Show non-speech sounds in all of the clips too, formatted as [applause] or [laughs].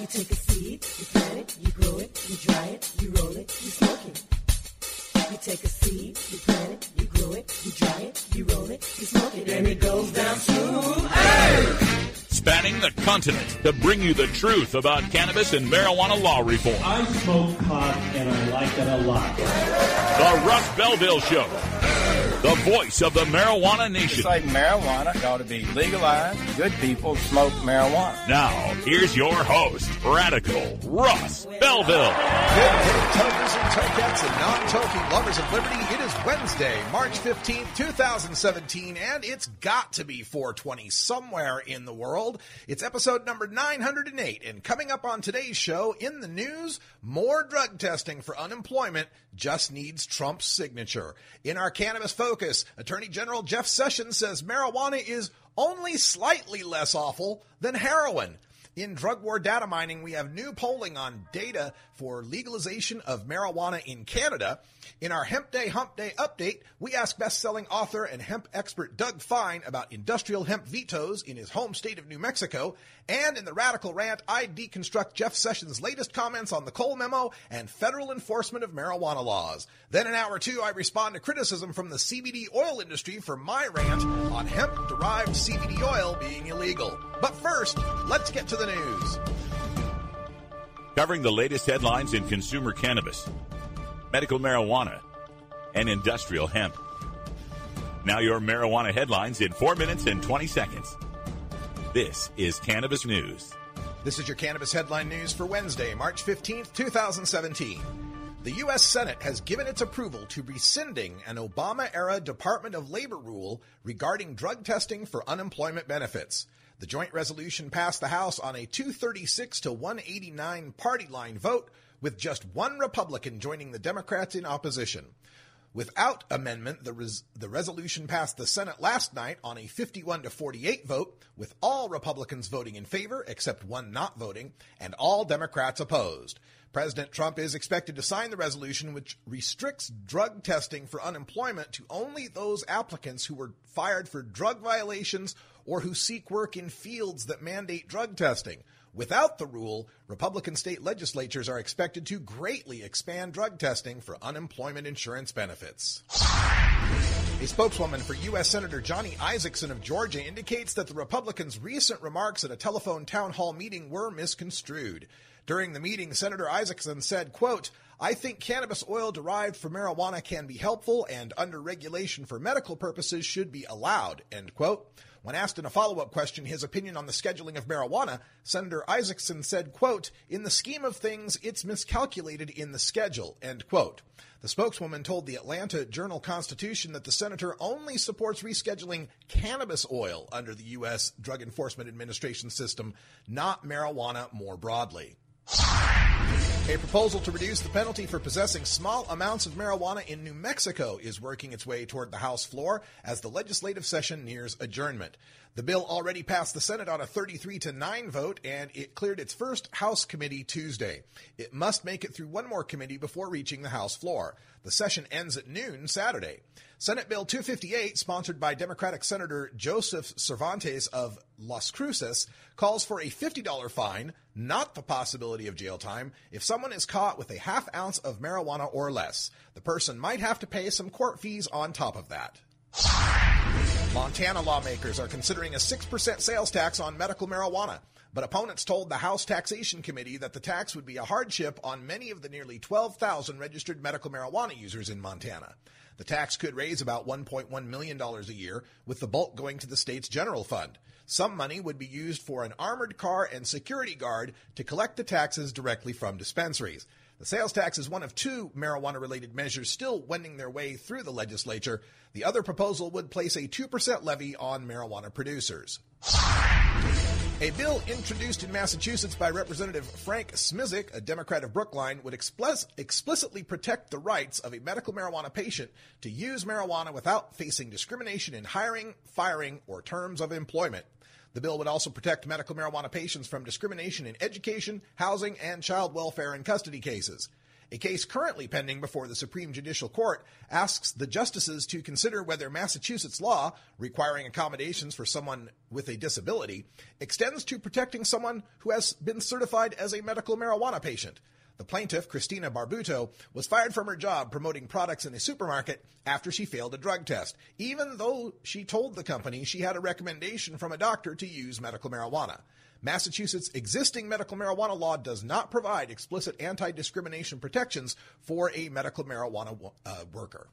You take a seed, you plant it, you grow it, you dry it, you roll it, you smoke it. You take a seed, you plant it, you grow it, you dry it, you roll it, you smoke it, and it goes down smooth. Hey! Spanning the continent to bring you the truth about cannabis and marijuana law reform. I smoke pot and I like it a lot. The Russ Belville Show the voice of the marijuana nation. Just like marijuana ought to be legalized. Good people smoke marijuana. Now, here's your host, Radical Russ Belville. Good day, tokers and tokettes and non-toking lovers of liberty. It is Wednesday, March 15th, 2017, and it's got to be 420 somewhere in the world. It's episode number 908, and coming up on today's show, in the news, more drug testing for unemployment just needs Trump's signature. In our cannabis focus, Attorney General Jeff Sessions says marijuana is only slightly less awful than heroin. In drug war data mining, we have new polling on data for legalization of marijuana in Canada. In our Hemp Day Hump Day update, we ask best-selling author and hemp expert Doug Fine about industrial hemp vetoes in his home state of New Mexico. And in the Radical Rant, I deconstruct Jeff Sessions' latest comments on the Cole Memo and federal enforcement of marijuana laws. Then in hour two, I respond to criticism from the CBD oil industry for my rant on hemp-derived CBD oil being illegal. But first, let's get to the news. Covering the latest headlines in consumer cannabis, medical marijuana, and industrial hemp. Now, your marijuana headlines in 4 minutes and 20 seconds. This is Cannabis News. This is your Cannabis Headline News for Wednesday, March 15th, 2017. The U.S. Senate has given its approval to rescinding an Obama era Department of Labor rule regarding drug testing for unemployment benefits. The joint resolution passed the House on a 236 to 189 party line vote, with just one Republican joining the Democrats in opposition. Without amendment, the, res- the resolution passed the Senate last night on a 51 to 48 vote, with all Republicans voting in favor except one not voting, and all Democrats opposed. President Trump is expected to sign the resolution which restricts drug testing for unemployment to only those applicants who were fired for drug violations or who seek work in fields that mandate drug testing. Without the rule, Republican state legislatures are expected to greatly expand drug testing for unemployment insurance benefits. A spokeswoman for U.S. Senator Johnny Isakson of Georgia indicates that the Republicans' recent remarks at a telephone town hall meeting were misconstrued. During the meeting, Senator Isakson said, quote, I think cannabis oil derived from marijuana can be helpful and under regulation for medical purposes should be allowed, end quote. When asked in a follow-up question his opinion on the scheduling of marijuana, Senator Isakson said, quote, in the scheme of things, it's miscalculated in the schedule, end quote. The spokeswoman told the Atlanta Journal Constitution that the senator only supports rescheduling cannabis oil under the U.S. Drug Enforcement Administration system, not marijuana more broadly. A proposal to reduce the penalty for possessing small amounts of marijuana in New Mexico is working its way toward the House floor as the legislative session nears adjournment. The bill already passed the Senate on a 33 to 9 vote and it cleared its first House committee Tuesday. It must make it through one more committee before reaching the House floor. The session ends at noon Saturday. Senate Bill 258, sponsored by Democratic Senator Joseph Cervantes of Las Cruces, calls for a $50 fine, not the possibility of jail time, if someone is caught with a half ounce of marijuana or less. The person might have to pay some court fees on top of that. Montana lawmakers are considering a 6% sales tax on medical marijuana, but opponents told the House Taxation Committee that the tax would be a hardship on many of the nearly 12,000 registered medical marijuana users in Montana. The tax could raise about $1.1 million a year, with the bulk going to the state's general fund. Some money would be used for an armored car and security guard to collect the taxes directly from dispensaries. The sales tax is one of two marijuana related measures still wending their way through the legislature. The other proposal would place a 2% levy on marijuana producers. A bill introduced in Massachusetts by Representative Frank Smizik, a Democrat of Brookline, would explicitly protect the rights of a medical marijuana patient to use marijuana without facing discrimination in hiring, firing, or terms of employment. The bill would also protect medical marijuana patients from discrimination in education, housing, and child welfare and custody cases. A case currently pending before the Supreme Judicial Court asks the justices to consider whether Massachusetts law requiring accommodations for someone with a disability extends to protecting someone who has been certified as a medical marijuana patient. The plaintiff, Christina Barbuto, was fired from her job promoting products in a supermarket after she failed a drug test, even though she told the company she had a recommendation from a doctor to use medical marijuana. Massachusetts' existing medical marijuana law does not provide explicit anti discrimination protections for a medical marijuana uh, worker.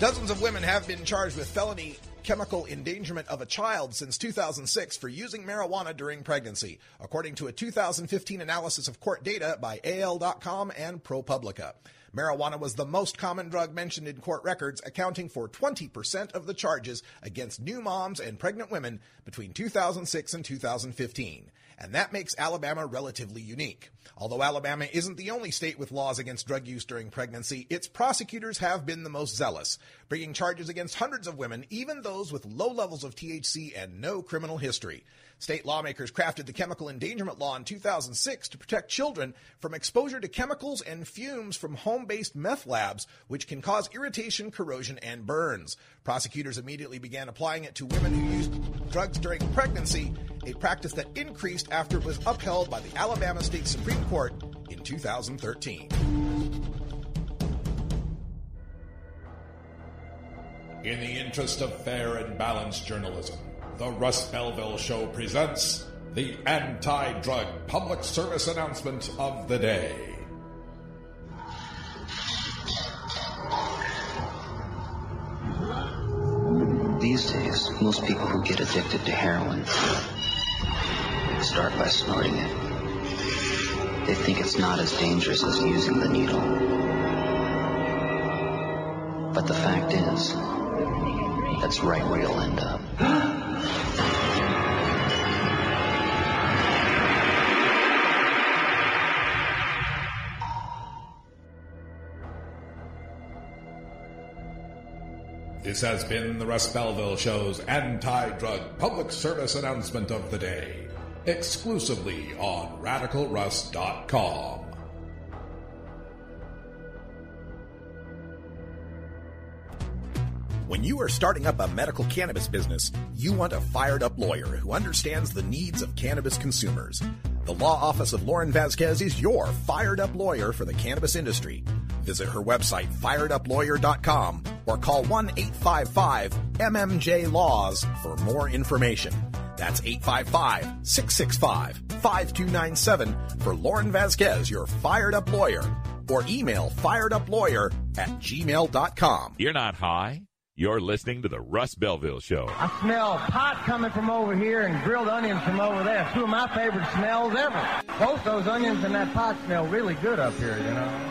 Dozens of women have been charged with felony chemical endangerment of a child since 2006 for using marijuana during pregnancy, according to a 2015 analysis of court data by AL.com and ProPublica. Marijuana was the most common drug mentioned in court records, accounting for 20% of the charges against new moms and pregnant women between 2006 and 2015 and that makes Alabama relatively unique. Although Alabama isn't the only state with laws against drug use during pregnancy, its prosecutors have been the most zealous, bringing charges against hundreds of women, even those with low levels of THC and no criminal history. State lawmakers crafted the chemical endangerment law in 2006 to protect children from exposure to chemicals and fumes from home based meth labs, which can cause irritation, corrosion, and burns. Prosecutors immediately began applying it to women who used drugs during pregnancy, a practice that increased after it was upheld by the Alabama State Supreme Court in 2013. In the interest of fair and balanced journalism, the Russ Belville Show presents the anti drug public service announcement of the day. These days, most people who get addicted to heroin start by snorting it. They think it's not as dangerous as using the needle. But the fact is, that's right where you'll end up. This has been the Russ Belville Show's anti drug public service announcement of the day, exclusively on radicalruss.com. When you are starting up a medical cannabis business, you want a fired up lawyer who understands the needs of cannabis consumers. The law office of Lauren Vasquez is your fired up lawyer for the cannabis industry. Visit her website, firedUplawyer.com, or call 1 855 MMJ Laws for more information. That's 855 665 5297 for Lauren Vasquez, your fired up lawyer, or email fireduplawyer at gmail.com. You're not high. You're listening to the Russ Belville Show. I smell pot coming from over here and grilled onions from over there. Two of my favorite smells ever. Both those onions and that pot smell really good up here, you know.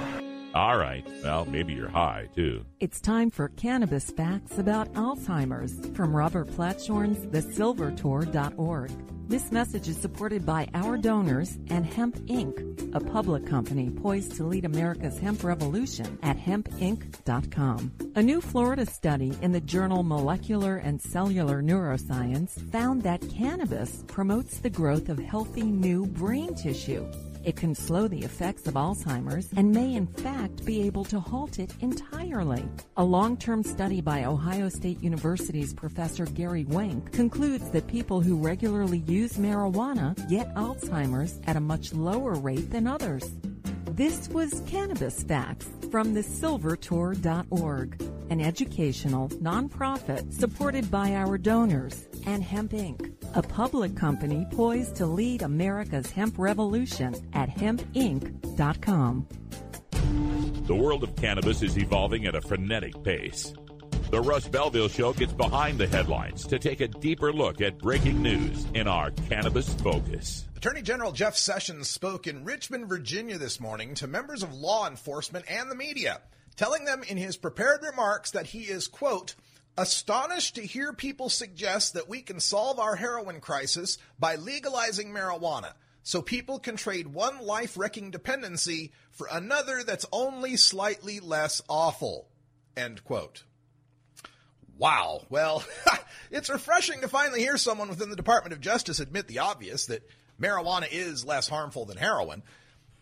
All right. Well, maybe you're high, too. It's time for cannabis facts about Alzheimer's from Robert Platshorn's thesilvertour.org. This message is supported by our donors and Hemp Inc., a public company poised to lead America's hemp revolution at hempinc.com. A new Florida study in the journal Molecular and Cellular Neuroscience found that cannabis promotes the growth of healthy new brain tissue. It can slow the effects of Alzheimer's and may in fact be able to halt it entirely. A long-term study by Ohio State University's Professor Gary Wenk concludes that people who regularly use marijuana get Alzheimer's at a much lower rate than others. This was Cannabis Facts from thesilvertour.org, an educational nonprofit supported by our donors and Hemp Inc., a public company poised to lead America's hemp revolution at hempinc.com. The world of cannabis is evolving at a frenetic pace. The Russ Belville Show gets behind the headlines to take a deeper look at breaking news in our Cannabis Focus. Attorney General Jeff Sessions spoke in Richmond, Virginia this morning to members of law enforcement and the media, telling them in his prepared remarks that he is, quote, astonished to hear people suggest that we can solve our heroin crisis by legalizing marijuana so people can trade one life wrecking dependency for another that's only slightly less awful. End quote. Wow. Well, [laughs] it's refreshing to finally hear someone within the Department of Justice admit the obvious that marijuana is less harmful than heroin.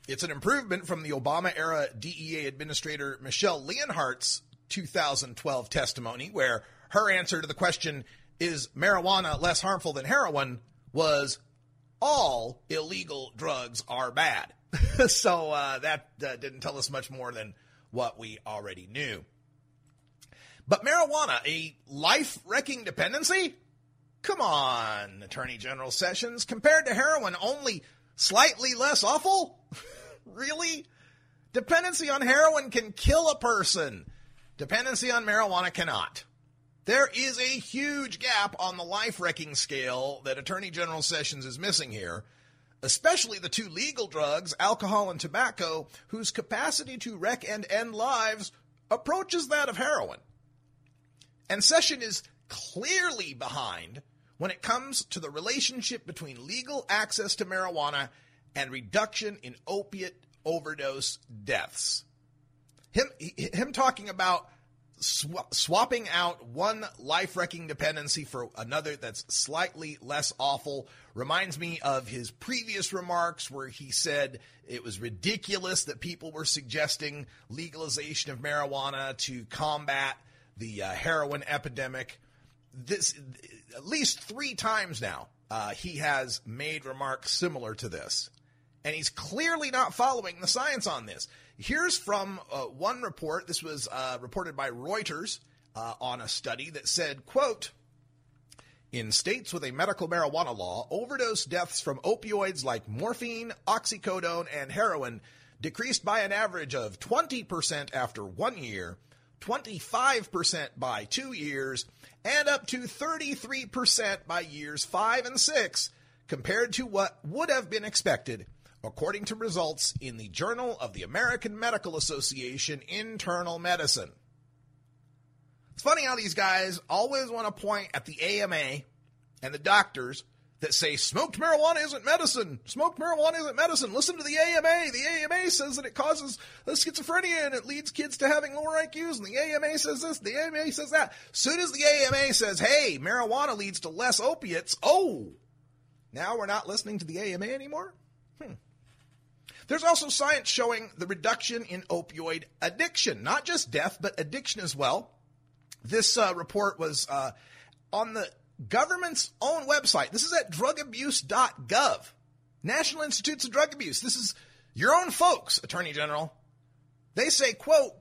It's an improvement from the Obama era DEA Administrator Michelle Leonhart's 2012 testimony, where her answer to the question, is marijuana less harmful than heroin, was all illegal drugs are bad. [laughs] so uh, that uh, didn't tell us much more than what we already knew. But marijuana, a life wrecking dependency? Come on, Attorney General Sessions. Compared to heroin, only slightly less awful? [laughs] really? Dependency on heroin can kill a person. Dependency on marijuana cannot. There is a huge gap on the life wrecking scale that Attorney General Sessions is missing here, especially the two legal drugs, alcohol and tobacco, whose capacity to wreck and end lives approaches that of heroin. And Session is clearly behind when it comes to the relationship between legal access to marijuana and reduction in opiate overdose deaths. Him, him talking about sw- swapping out one life wrecking dependency for another that's slightly less awful reminds me of his previous remarks where he said it was ridiculous that people were suggesting legalization of marijuana to combat the uh, heroin epidemic. This at least three times now uh, he has made remarks similar to this, and he's clearly not following the science on this. Here's from uh, one report. This was uh, reported by Reuters uh, on a study that said, "quote." In states with a medical marijuana law, overdose deaths from opioids like morphine, oxycodone, and heroin decreased by an average of 20% after one year 25% by two years, and up to 33% by years five and six, compared to what would have been expected, according to results in the Journal of the American Medical Association Internal Medicine. It's funny how these guys always want to point at the AMA and the doctors that say smoked marijuana isn't medicine. Smoked marijuana isn't medicine. Listen to the AMA. The AMA says that it causes schizophrenia and it leads kids to having lower IQs. And the AMA says this. The AMA says that. Soon as the AMA says, "Hey, marijuana leads to less opiates," oh, now we're not listening to the AMA anymore. Hmm. There's also science showing the reduction in opioid addiction, not just death, but addiction as well. This uh, report was uh, on the government's own website. This is at drugabuse.gov. National Institutes of Drug Abuse. This is your own folks, Attorney General. They say, quote,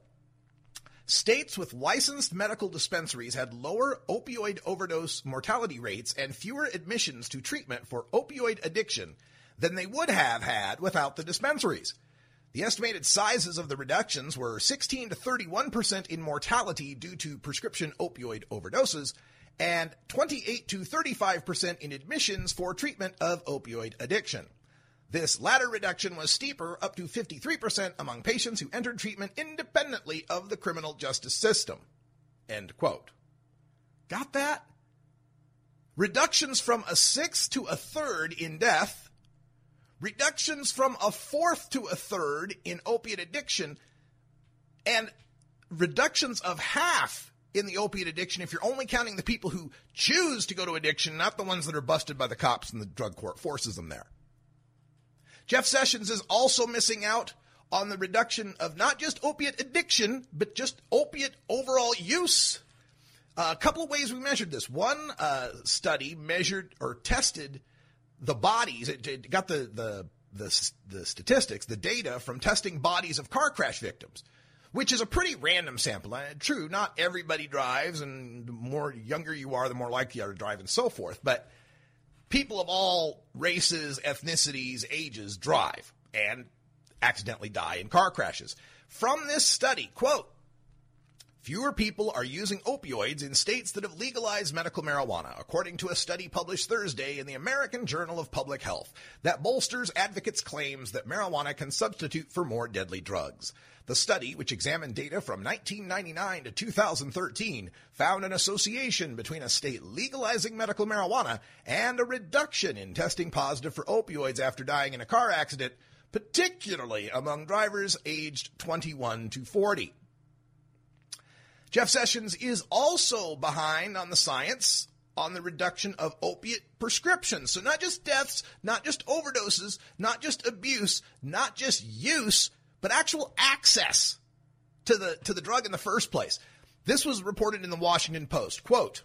States with licensed medical dispensaries had lower opioid overdose mortality rates and fewer admissions to treatment for opioid addiction than they would have had without the dispensaries. The estimated sizes of the reductions were 16 to 31% in mortality due to prescription opioid overdoses and 28 to 35% in admissions for treatment of opioid addiction. This latter reduction was steeper, up to 53% among patients who entered treatment independently of the criminal justice system. End quote. Got that? Reductions from a sixth to a third in death, reductions from a fourth to a third in opiate addiction, and reductions of half in the opiate addiction if you're only counting the people who choose to go to addiction, not the ones that are busted by the cops and the drug court forces them there. Jeff Sessions is also missing out on the reduction of not just opiate addiction, but just opiate overall use. Uh, a couple of ways we measured this. One uh, study measured or tested the bodies. It, it got the, the the the statistics, the data from testing bodies of car crash victims which is a pretty random sample. Uh, true, not everybody drives, and the more younger you are, the more likely you are to drive, and so forth. But people of all races, ethnicities, ages drive and accidentally die in car crashes. From this study, quote, Fewer people are using opioids in states that have legalized medical marijuana, according to a study published Thursday in the American Journal of Public Health that bolsters advocates' claims that marijuana can substitute for more deadly drugs. The study, which examined data from 1999 to 2013, found an association between a state legalizing medical marijuana and a reduction in testing positive for opioids after dying in a car accident, particularly among drivers aged 21 to 40. Jeff Sessions is also behind on the science on the reduction of opiate prescriptions. So not just deaths, not just overdoses, not just abuse, not just use, but actual access to the to the drug in the first place. This was reported in the Washington Post. Quote,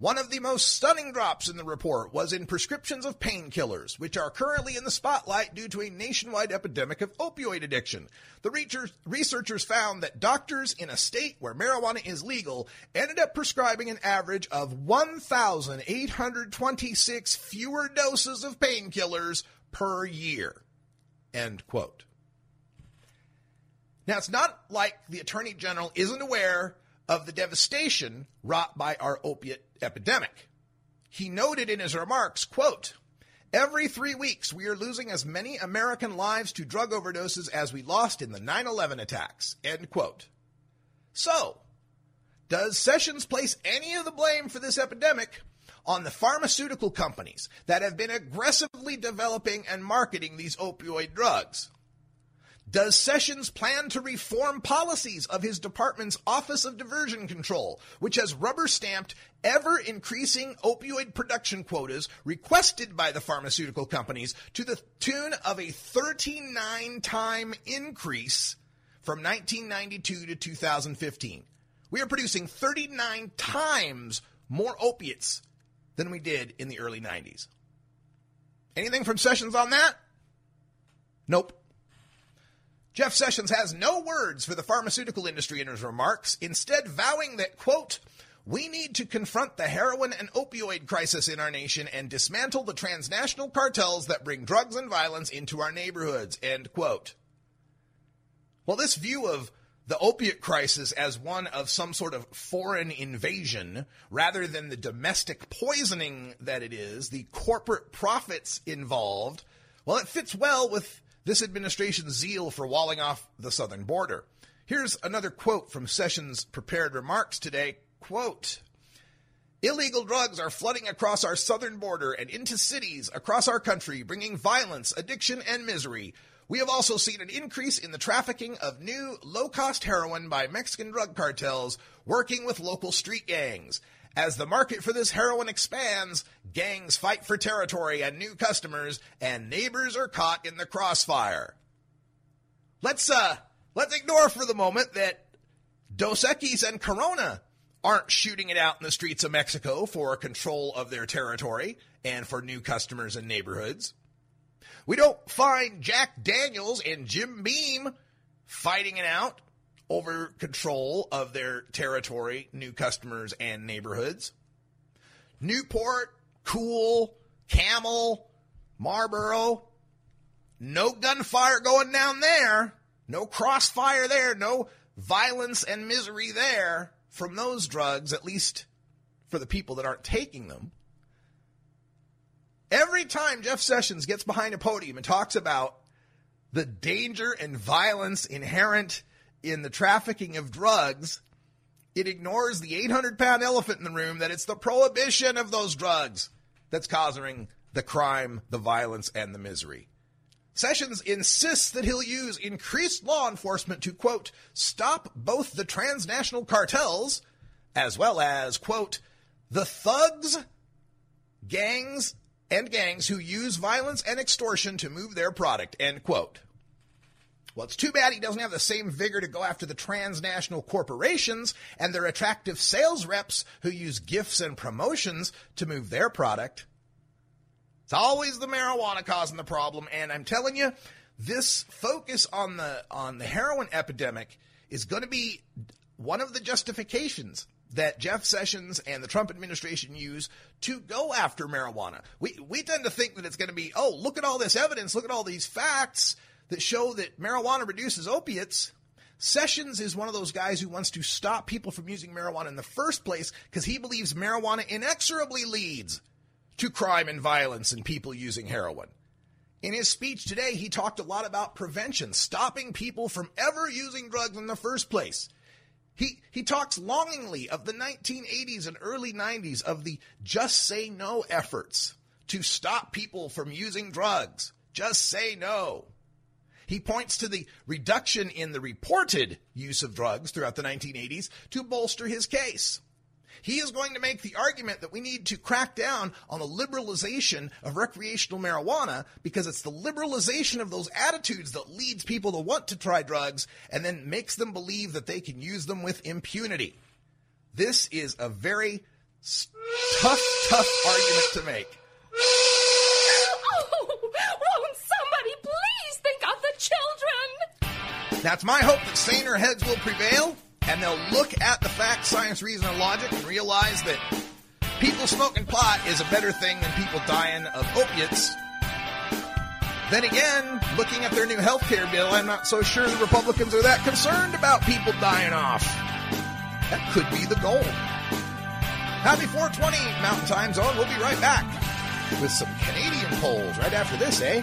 one of the most stunning drops in the report was in prescriptions of painkillers, which are currently in the spotlight due to a nationwide epidemic of opioid addiction. The researchers found that doctors in a state where marijuana is legal ended up prescribing an average of 1,826 fewer doses of painkillers per year. End quote. Now, it's not like the Attorney General isn't aware of the devastation wrought by our opiate epidemic. He noted in his remarks, quote, Every three weeks, we are losing as many American lives to drug overdoses as we lost in the 9 11 attacks. End quote. So, does Sessions place any of the blame for this epidemic on the pharmaceutical companies that have been aggressively developing and marketing these opioid drugs? Does Sessions plan to reform policies of his department's Office of Diversion Control, which has rubber stamped ever increasing opioid production quotas requested by the pharmaceutical companies to the tune of a 39 time increase from 1992 to 2015? We are producing 39 times more opiates than we did in the early 90s. Anything from Sessions on that? Nope. Jeff Sessions has no words for the pharmaceutical industry in his remarks, instead vowing that, quote, we need to confront the heroin and opioid crisis in our nation and dismantle the transnational cartels that bring drugs and violence into our neighborhoods, end quote. Well, this view of the opiate crisis as one of some sort of foreign invasion rather than the domestic poisoning that it is, the corporate profits involved, well, it fits well with this administration's zeal for walling off the southern border. Here's another quote from Sessions' prepared remarks today. Quote, Illegal drugs are flooding across our southern border and into cities across our country, bringing violence, addiction, and misery. We have also seen an increase in the trafficking of new low cost heroin by Mexican drug cartels working with local street gangs. As the market for this heroin expands, gangs fight for territory and new customers, and neighbors are caught in the crossfire. Let's uh let's ignore for the moment that Dos Equis and Corona aren't shooting it out in the streets of Mexico for control of their territory and for new customers and neighborhoods. We don't find Jack Daniels and Jim Beam fighting it out over control of their territory, new customers, and neighborhoods. Newport, Cool, Camel, Marlboro, no gunfire going down there, no crossfire there, no violence and misery there from those drugs, at least for the people that aren't taking them. Every time Jeff Sessions gets behind a podium and talks about the danger and violence inherent in the trafficking of drugs, it ignores the 800 pound elephant in the room that it's the prohibition of those drugs that's causing the crime, the violence, and the misery. Sessions insists that he'll use increased law enforcement to, quote, stop both the transnational cartels as well as, quote, the thugs, gangs, and gangs who use violence and extortion to move their product, end quote. Well, it's too bad he doesn't have the same vigor to go after the transnational corporations and their attractive sales reps who use gifts and promotions to move their product. It's always the marijuana causing the problem, and I'm telling you, this focus on the on the heroin epidemic is going to be one of the justifications that Jeff Sessions and the Trump administration use to go after marijuana. We we tend to think that it's going to be, oh, look at all this evidence, look at all these facts that show that marijuana reduces opiates. Sessions is one of those guys who wants to stop people from using marijuana in the first place because he believes marijuana inexorably leads to crime and violence and people using heroin. In his speech today, he talked a lot about prevention, stopping people from ever using drugs in the first place. He, he talks longingly of the 1980s and early 90s of the just say no efforts to stop people from using drugs. Just say no. He points to the reduction in the reported use of drugs throughout the 1980s to bolster his case. He is going to make the argument that we need to crack down on the liberalization of recreational marijuana because it's the liberalization of those attitudes that leads people to want to try drugs and then makes them believe that they can use them with impunity. This is a very tough, tough argument to make. Oh, [laughs] won't somebody please think of the children? It's my hope that saner heads will prevail and they'll look at the facts, science, reason, and logic and realize that people smoking pot is a better thing than people dying of opiates. Then again, looking at their new health care bill, I'm not so sure the Republicans are that concerned about people dying off. That could be the goal. Happy 420 Mountain Time Zone. We'll be right back with some Canadian polls right after this, eh?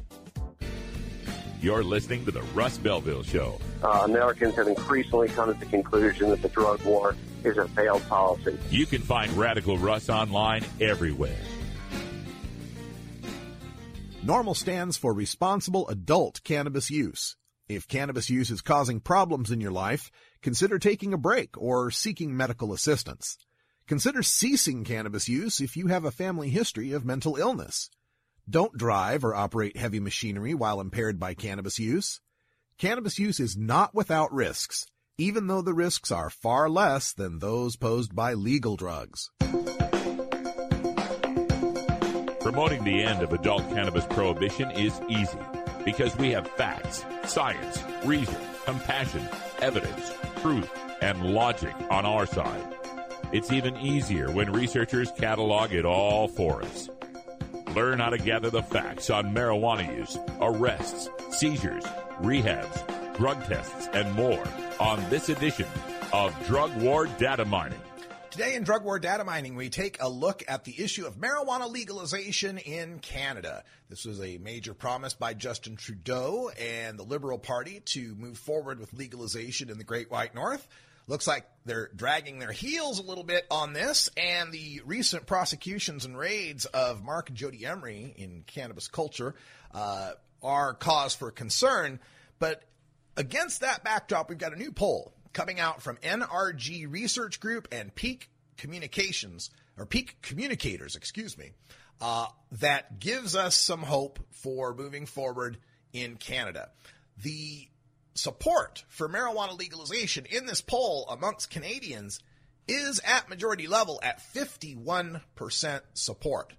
You're listening to the Russ Belville Show. Uh, Americans have increasingly come to the conclusion that the drug war is a failed policy. You can find Radical Russ online everywhere. NORML stands for responsible adult cannabis use. If cannabis use is causing problems in your life, consider taking a break or seeking medical assistance. Consider ceasing cannabis use if you have a family history of mental illness. Don't drive or operate heavy machinery while impaired by cannabis use. Cannabis use is not without risks, even though the risks are far less than those posed by legal drugs. Promoting the end of adult cannabis prohibition is easy because we have facts, science, reason, compassion, evidence, truth, and logic on our side. It's even easier when researchers catalog it all for us. Learn how to gather the facts on marijuana use, arrests, seizures, rehabs, drug tests, and more on this edition of Drug War Data Mining. Today in Drug War Data Mining, we take a look at the issue of marijuana legalization in Canada. This was a major promise by Justin Trudeau and the Liberal Party to move forward with legalization in the Great White North. Looks like they're dragging their heels a little bit on this, and the recent prosecutions and raids of Mark and Jody Emery in cannabis culture uh, are cause for concern. But against that backdrop, we've got a new poll coming out from NRG Research Group and Peak Communications, or Peak Communicators, excuse me, uh, that gives us some hope for moving forward in Canada. The support for marijuana legalization in this poll amongst Canadians is at majority level at 51% support.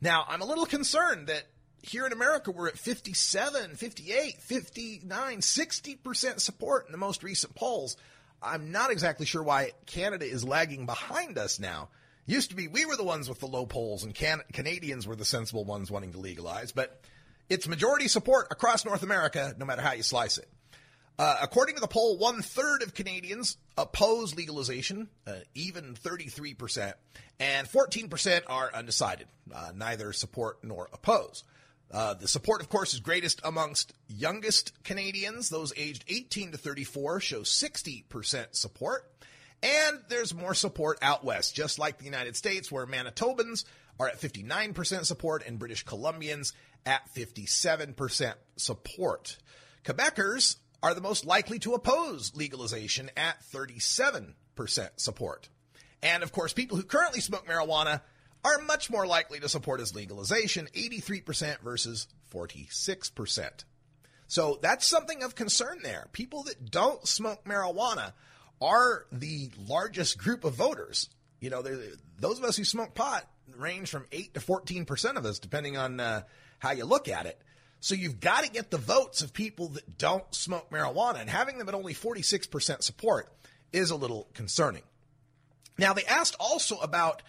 Now, I'm a little concerned that here in America we're at 57, 58, 59, 60% support in the most recent polls. I'm not exactly sure why Canada is lagging behind us now. Used to be we were the ones with the low polls and Can- Canadians were the sensible ones wanting to legalize, but it's majority support across North America, no matter how you slice it. Uh, according to the poll, one third of Canadians oppose legalization, uh, even 33%, and 14% are undecided, uh, neither support nor oppose. Uh, the support, of course, is greatest amongst youngest Canadians. Those aged 18 to 34 show 60% support. And there's more support out west, just like the United States, where Manitobans are at 59% support and British Columbians at 57% support. Quebecers are the most likely to oppose legalization at 37% support. And of course, people who currently smoke marijuana are much more likely to support its legalization, 83% versus 46%. So that's something of concern there. People that don't smoke marijuana are the largest group of voters. You know, those of us who smoke pot range from 8 to 14% of us, depending on uh, how you look at it. So you've got to get the votes of people that don't smoke marijuana, and having them at only 46% support is a little concerning. Now, they asked also about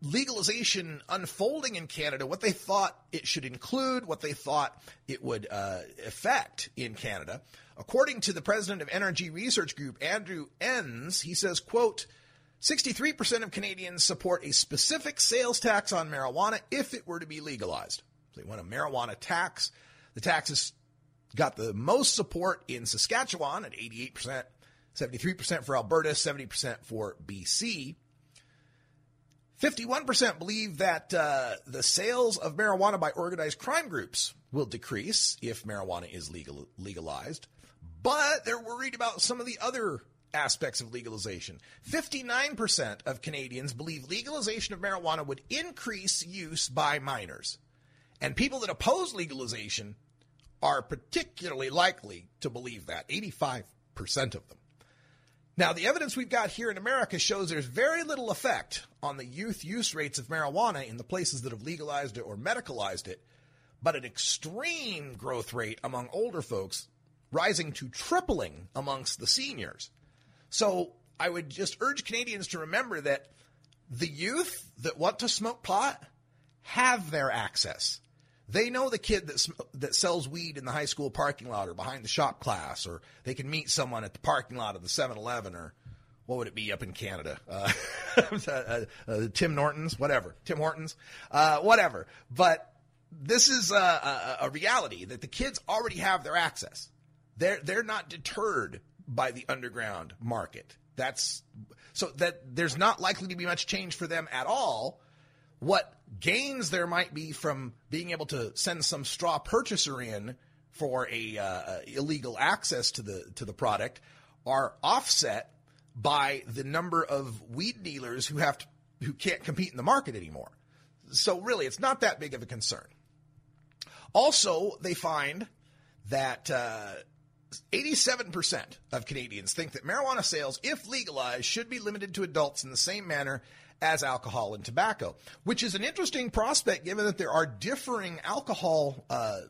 legalization unfolding in Canada, what they thought it should include, what they thought it would uh, affect in Canada. According to the president of NRG Research Group, Andrew Enns, he says, quote, 63% of Canadians support a specific sales tax on marijuana if it were to be legalized. They want a marijuana tax. The tax has got the most support in Saskatchewan at 88%, 73% for Alberta, 70% for BC. 51% believe that uh, the sales of marijuana by organized crime groups will decrease if marijuana is legal, legalized, but they're worried about some of the other aspects of legalization. 59% of Canadians believe legalization of marijuana would increase use by minors. And people that oppose legalization are particularly likely to believe that 85% of them. Now, the evidence we've got here in America shows there's very little effect on the youth use rates of marijuana in the places that have legalized it or medicalized it, but an extreme growth rate among older folks, rising to tripling amongst the seniors. So I would just urge Canadians to remember that the youth that want to smoke pot have their access. They know the kid that that sells weed in the high school parking lot or behind the shop class, or they can meet someone at the parking lot of the 7-Eleven, or what would it be up in Canada? Uh, [laughs] uh, uh, Tim Norton's, whatever, Tim Hortons, uh, whatever. But this is a, a, a reality that the kids already have their access. They're they're not deterred by the underground market. That's so that there's not likely to be much change for them at all. What gains there might be from being able to send some straw purchaser in for a uh, illegal access to the to the product are offset by the number of weed dealers who have to, who can't compete in the market anymore. So really, it's not that big of a concern. Also, they find that uh, 87% of Canadians think that marijuana sales, if legalized, should be limited to adults in the same manner as alcohol and tobacco, which is an interesting prospect given that there are differing alcohol uh,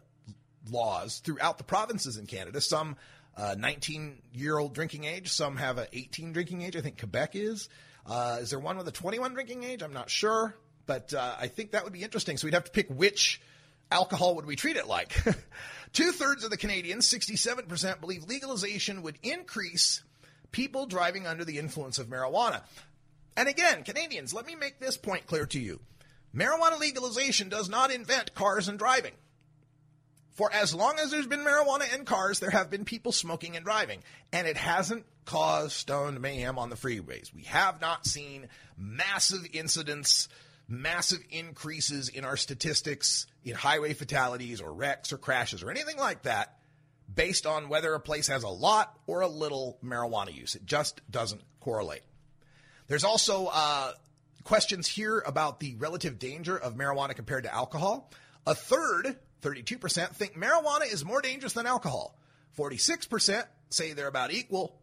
laws throughout the provinces in Canada. Some 19 uh, year old drinking age, some have an 18 drinking age. I think Quebec is. Uh, is there one with a 21 drinking age? I'm not sure, but uh, I think that would be interesting. So we'd have to pick which alcohol would we treat it like? [laughs] Two thirds of the Canadians, 67%, believe legalization would increase people driving under the influence of marijuana. And again, Canadians, let me make this point clear to you. Marijuana legalization does not invent cars and driving. For as long as there's been marijuana in cars, there have been people smoking and driving. And it hasn't caused stoned mayhem on the freeways. We have not seen massive incidents massive increases in our statistics in highway fatalities or wrecks or crashes or anything like that based on whether a place has a lot or a little marijuana use. It just doesn't correlate. There's also uh, questions here about the relative danger of marijuana compared to alcohol. A third, 32%, think marijuana is more dangerous than alcohol. 46% say they're about equal.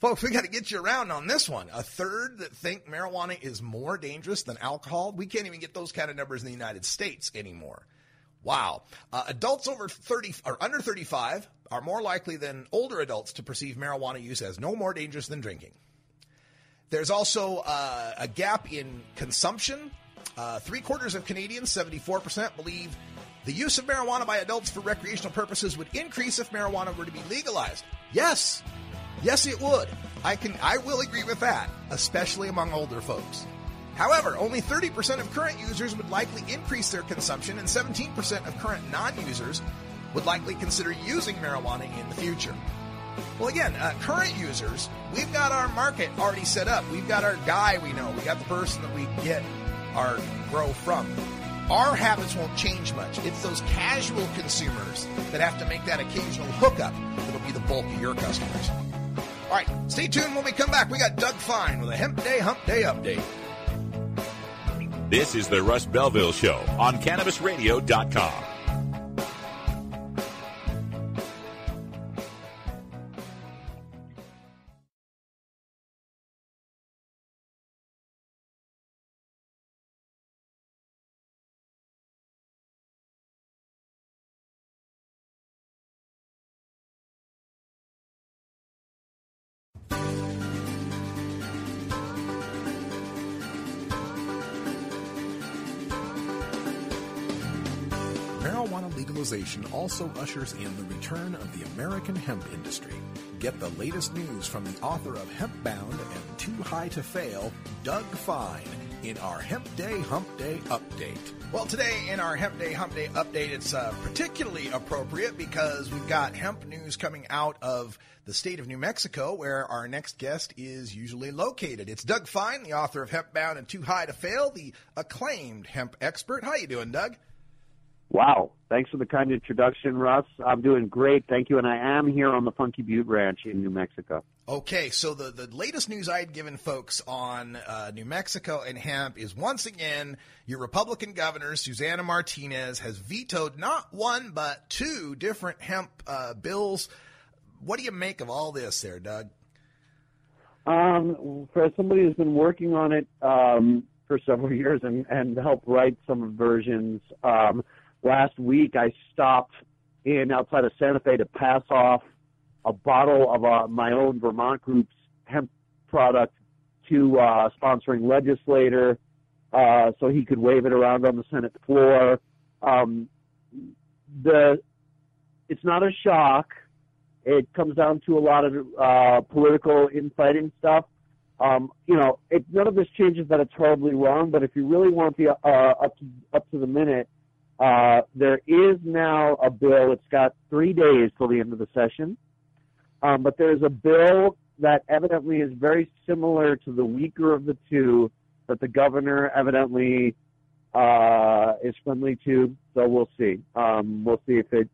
Folks, we got to get you around on this one. A third that think marijuana is more dangerous than alcohol. We can't even get those kind of numbers in the United States anymore. Wow. Uh, adults over 30 or under 35 are more likely than older adults to perceive marijuana use as no more dangerous than drinking. There's also uh, a gap in consumption. Uh, three quarters of Canadians, 74%, believe the use of marijuana by adults for recreational purposes would increase if marijuana were to be legalized. Yes, Yes, it would. I can I will agree with that, especially among older folks. However, only 30% of current users would likely increase their consumption and 17% of current non-users would likely consider using marijuana in the future. Well, again, uh, current users, we've got our market already set up. We've got our guy we know. We got the person that we get our grow from. Our habits won't change much. It's those casual consumers that have to make that occasional hookup that'll be the bulk of your customers. All right, stay tuned when we come back. We got Doug Fine with a Hemp Day Hump Day update. This is the Russ Belville Show on CannabisRadio.com. legalization also ushers in the return of the American hemp industry. Get the latest news from the author of Hemp Bound and too high to fail, Doug Fine, in our Hemp Day Hump Day update. Well, today in our Hemp Day Hump Day update, it's uh, particularly appropriate because we've got hemp news coming out of the state of New Mexico, where our next guest is usually located. It's Doug Fine, the author of Hemp Bound and Too High to Fail, the acclaimed hemp expert. How you doing, Doug? Wow. Thanks for the kind introduction, Russ. I'm doing great. Thank you. And I am here on the Funky Butte Ranch in New Mexico. Okay, so the, the latest news I had given folks on uh, New Mexico and hemp is once again your Republican governor, Susana Martinez, has vetoed not one, but two different hemp uh, bills. What do you make of all this there, Doug? Um, for somebody who's been working on it um, for several [laughs] years and, and helped write some versions, um, last week I stopped in outside of Santa Fe to pass off a bottle of uh, my own Vermont group's hemp product to uh, sponsoring legislator uh, so he could wave it around on the Senate floor. Um, the it's not a shock. It comes down to a lot of uh, political infighting stuff. Um, you know, it, none of this changes that it's horribly wrong. But if you really want the uh, up to up to the minute, uh, there is now a bill. It's got three days till the end of the session. Um, but there's a bill that evidently is very similar to the weaker of the two that the governor evidently uh, is friendly to. So we'll see. Um, we'll see if it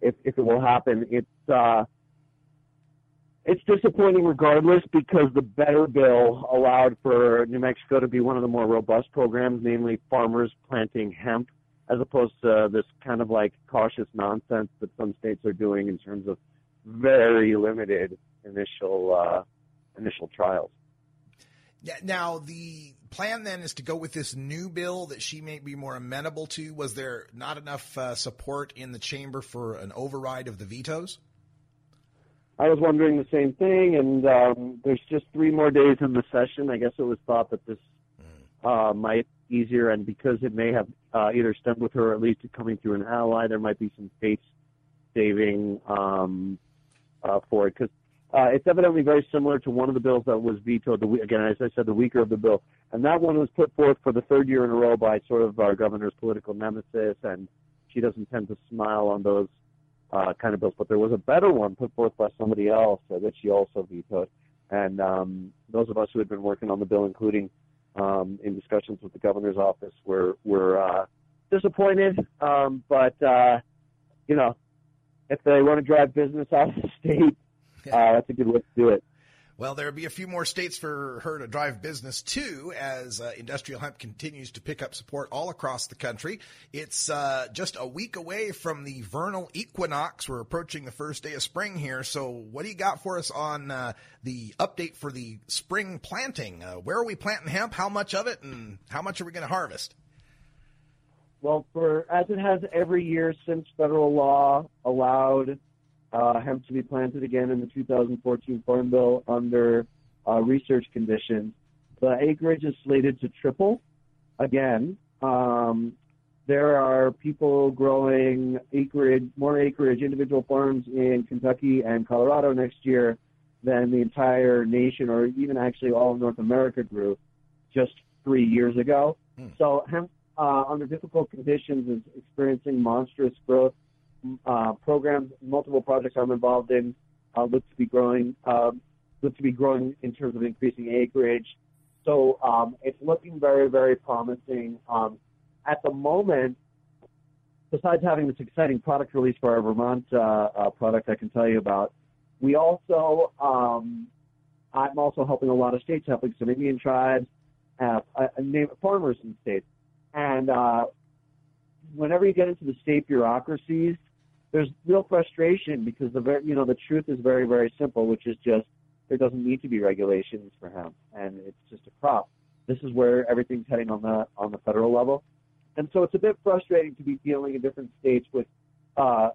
if if it will happen. It's uh, it's disappointing regardless because the better bill allowed for New Mexico to be one of the more robust programs, namely farmers planting hemp as opposed to this kind of like cautious nonsense that some states are doing in terms of very limited initial uh, initial trials. Now the plan then is to go with this new bill that she may be more amenable to. Was there not enough uh, support in the chamber for an override of the vetoes? I was wondering the same thing, and um, there's just three more days in the session. I guess it was thought that this uh, might easier, and because it may have uh, either stemmed with her or at least coming through an ally, there might be some face saving um, uh, for it because uh, it's evidently very similar to one of the bills that was vetoed. The, again, as I said, the weaker of the bill, and that one was put forth for the third year in a row by sort of our governor's political nemesis, and she doesn't tend to smile on those uh, kind of bills. But there was a better one put forth by somebody else uh, that she also vetoed, and um, those of us who had been working on the bill, including um, in discussions with the governor's office, were were uh, disappointed. Um, but uh, you know, if they want to drive business out of the state, uh, that's a good way to do it. Well, there'll be a few more states for her to drive business to as uh, industrial hemp continues to pick up support all across the country. It's uh, just a week away from the vernal equinox. We're approaching the first day of spring here. So, what do you got for us on uh, the update for the spring planting? Uh, where are we planting hemp? How much of it, and how much are we going to harvest? Well, for as it has every year since federal law allowed uh, hemp to be planted again in the 2014 Farm Bill under uh, research conditions. The acreage is slated to triple again. Um, there are people growing acreage, more acreage, individual farms in Kentucky and Colorado next year than the entire nation, or even actually all of North America grew just three years ago. Hmm. So hemp, uh, under difficult conditions, is experiencing monstrous growth uh, programs, multiple projects I'm involved in uh, look to be growing, um, look to be growing in terms of increasing acreage. So um, it's looking very, very promising. Um, at the moment, besides having this exciting product release for our Vermont uh, uh, product, I can tell you about, we also, um, I'm also helping a lot of states, helping some Indian tribes, uh, uh, name farmers in states, and uh, whenever you get into the state bureaucracies, there's real frustration because the very, you know the truth is very very simple, which is just there doesn't need to be regulations for hemp, and it's just a crop. This is where everything's heading on the on the federal level, and so it's a bit frustrating to be dealing in different states with uh,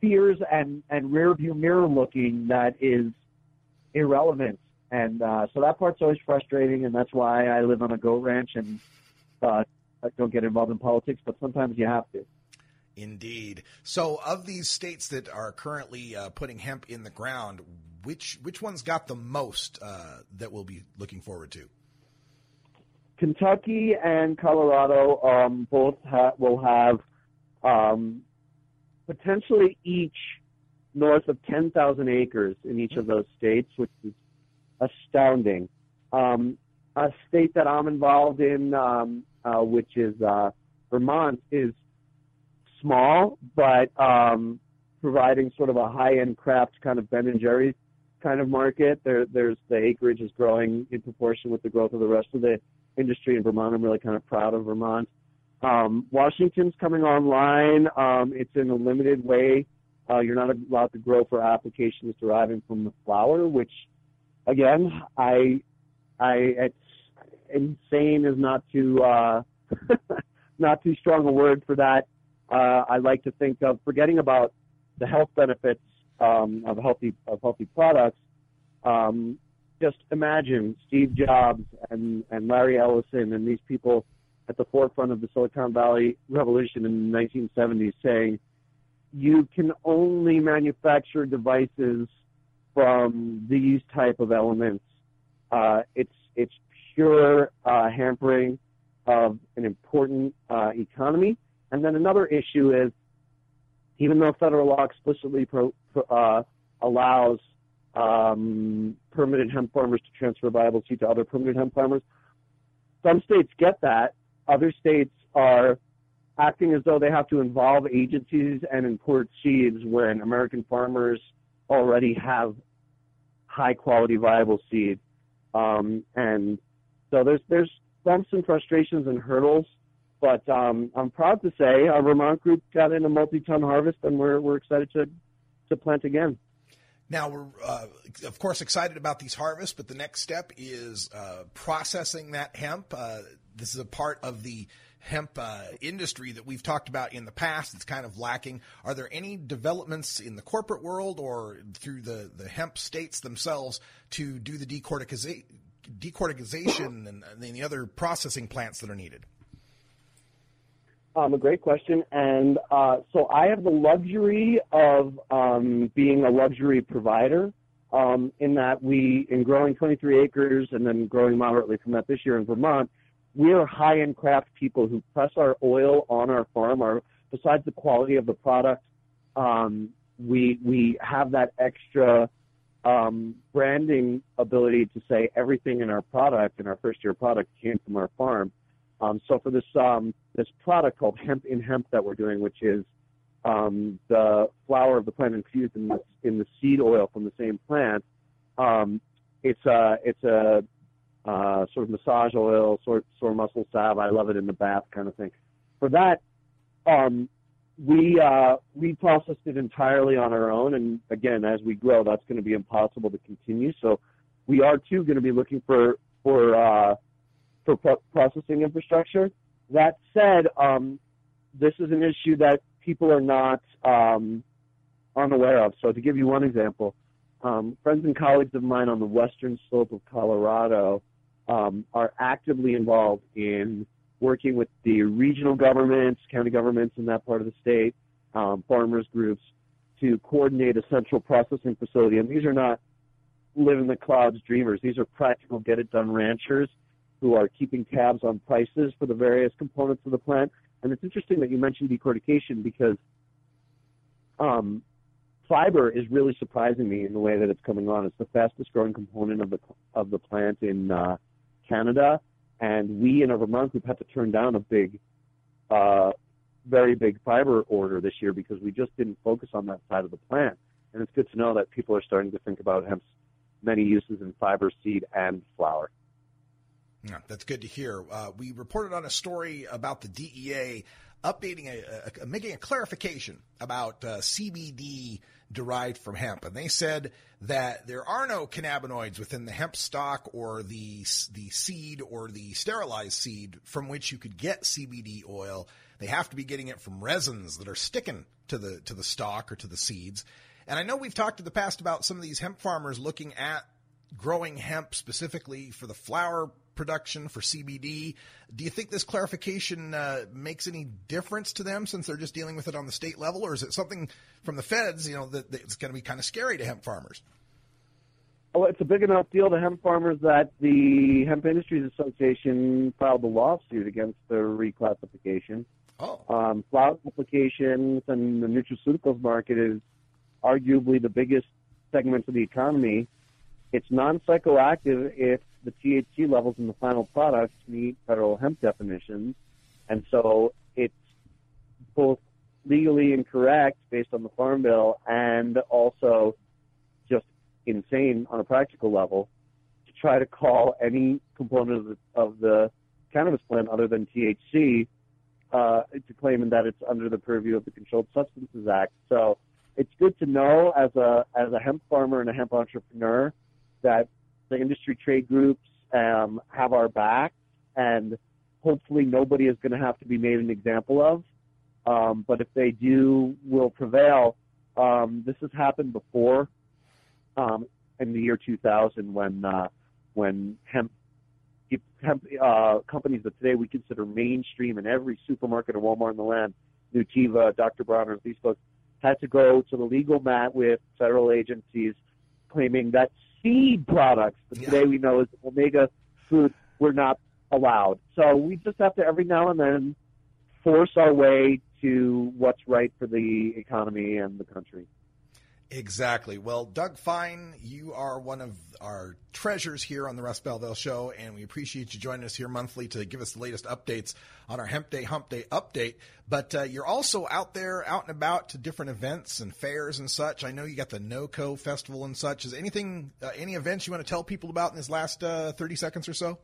fears and and rear view mirror looking that is irrelevant, and uh, so that part's always frustrating, and that's why I live on a goat ranch and uh, don't get involved in politics, but sometimes you have to. Indeed. So, of these states that are currently uh, putting hemp in the ground, which which one's got the most uh, that we'll be looking forward to? Kentucky and Colorado um, both ha- will have um, potentially each north of 10,000 acres in each of those states, which is astounding. Um, a state that I'm involved in, um, uh, which is uh, Vermont, is small, but um, providing sort of a high-end craft kind of Ben and Jerry's kind of market. There, there's the acreage is growing in proportion with the growth of the rest of the industry in Vermont. I'm really kind of proud of Vermont. Um, Washington's coming online. Um, it's in a limited way. Uh, you're not allowed to grow for applications deriving from the flower, which, again, I, I, it's insane is not too, uh, [laughs] not too strong a word for that. Uh, I like to think of forgetting about the health benefits um, of healthy of healthy products. Um, just imagine Steve Jobs and, and Larry Ellison and these people at the forefront of the Silicon Valley revolution in the 1970s saying, you can only manufacture devices from these type of elements. Uh, it's it's pure uh, hampering of an important uh, economy. And then another issue is, even though federal law explicitly pro, uh, allows um, permitted hemp farmers to transfer viable seed to other permitted hemp farmers. Some states get that. Other states are acting as though they have to involve agencies and import seeds when American farmers already have high quality viable seed. Um, and so there's there's bumps and frustrations and hurdles, but um, I'm proud to say our Vermont group got in a multi-ton harvest, and we're we're excited to to plant again. Now we're uh, of course excited about these harvests, but the next step is uh, processing that hemp. Uh, this is a part of the hemp uh, industry that we've talked about in the past. It's kind of lacking. Are there any developments in the corporate world or through the the hemp states themselves to do the decorticization, decorticization and, and the other processing plants that are needed? Um, a great question. And uh, so I have the luxury of um, being a luxury provider um, in that we, in growing 23 acres and then growing moderately from that this year in Vermont, we are high-end craft people who press our oil on our farm. Our, besides the quality of the product, um, we we have that extra um, branding ability to say everything in our product, in our first-year product, came from our farm. Um, so for this this product called hemp in hemp that we're doing, which is um, the flower of the plant infused in the in the seed oil from the same plant, um, it's a it's a uh, sort of massage oil, sort sore muscle salve. I love it in the bath kind of thing. For that, um, we uh, we processed it entirely on our own, and again, as we grow, that's going to be impossible to continue. So we are too going to be looking for for uh, for pro- processing infrastructure. That said, um, this is an issue that people are not um, unaware of. So to give you one example, um, friends and colleagues of mine on the western slope of Colorado um, are actively involved in working with the regional governments, county governments in that part of the state, um, farmers groups to coordinate a central processing facility. And these are not live in the clouds dreamers. These are practical get it done ranchers who are keeping tabs on prices for the various components of the plant. And it's interesting that you mentioned decortication because um, fiber is really surprising me in the way that it's coming on. It's the fastest growing component of the of the plant in uh, Canada, and we in our Vermont group had to turn down a big, uh, very big fiber order this year because we just didn't focus on that side of the plant. And it's good to know that people are starting to think about hemp's many uses in fiber, seed, and flower. Yeah, that's good to hear. Uh, we reported on a story about the DEA updating a, a, a making a clarification about uh, CBD derived from hemp, and they said that there are no cannabinoids within the hemp stalk or the the seed or the sterilized seed from which you could get CBD oil. They have to be getting it from resins that are sticking to the to the stalk or to the seeds. And I know we've talked in the past about some of these hemp farmers looking at growing hemp specifically for the flower production for CBD. Do you think this clarification uh, makes any difference to them since they're just dealing with it on the state level, or is it something from the feds, you know, that, that's going to be kind of scary to hemp farmers? Oh, it's a big enough deal to hemp farmers that the Hemp Industries Association filed a lawsuit against the reclassification. Oh. Um, flower applications and the nutraceuticals market is arguably the biggest segment of the economy. It's non-psychoactive if the THC levels in the final products meet federal hemp definitions, and so it's both legally incorrect based on the Farm Bill and also just insane on a practical level to try to call any component of the, of the cannabis plant other than THC uh, to claim that it's under the purview of the Controlled Substances Act. So it's good to know as a as a hemp farmer and a hemp entrepreneur that the industry trade groups um, have our back, and hopefully nobody is going to have to be made an example of. Um, but if they do, will prevail. Um, this has happened before um, in the year 2000 when uh, when hemp hemp uh, companies that today we consider mainstream in every supermarket and Walmart in the land, Nutiva, Dr. Bronner's, these folks had to go to the legal mat with federal agencies claiming that seed products that today we know as omega food were not allowed. So we just have to every now and then force our way to what's right for the economy and the country. Exactly. Well, Doug Fine, you are one of our treasures here on the Russ Belville Show, and we appreciate you joining us here monthly to give us the latest updates on our Hemp Day Hump Day update. But uh, you're also out there, out and about to different events and fairs and such. I know you got the NOCO Festival and such. Is anything, uh, any events you want to tell people about in this last uh, 30 seconds or so?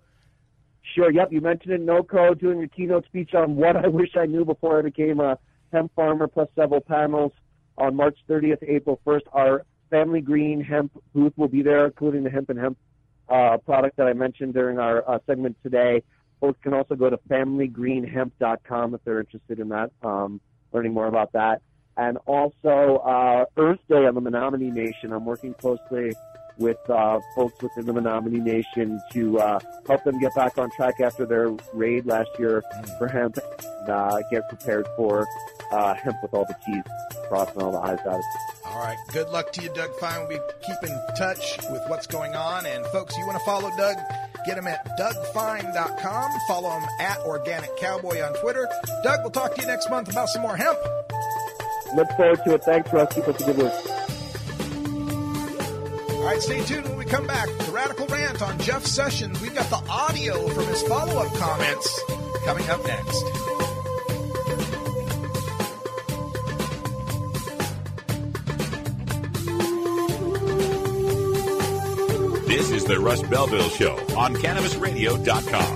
Sure. Yep. You mentioned it. NOCO doing a keynote speech on what I wish I knew before I became a hemp farmer, plus several panels on March 30th, April 1st. Our Family Green hemp booth will be there, including the hemp and hemp uh, product that I mentioned during our uh, segment today. Folks can also go to familygreenhemp.com if they're interested in that, um, learning more about that. And also uh, Earth Day on the Menominee Nation. I'm working closely with uh, folks within the Menominee Nation to uh, help them get back on track after their raid last year for hemp and uh, get prepared for uh, hemp with all the T's crossed and all the I's dotted. All right. Good luck to you, Doug Fine. We'll be keeping in touch with what's going on. And folks, you want to follow Doug? Get him at dougfine.com. Follow him at Organic Cowboy on Twitter. Doug, we'll talk to you next month about some more hemp. Look forward to it. Thanks, Russ. Keep up the good work. All right, stay tuned when we come back. The Radical Rant on Jeff Sessions. We've got the audio from his follow up comments coming up next. This is the Russ Belville Show on CannabisRadio.com.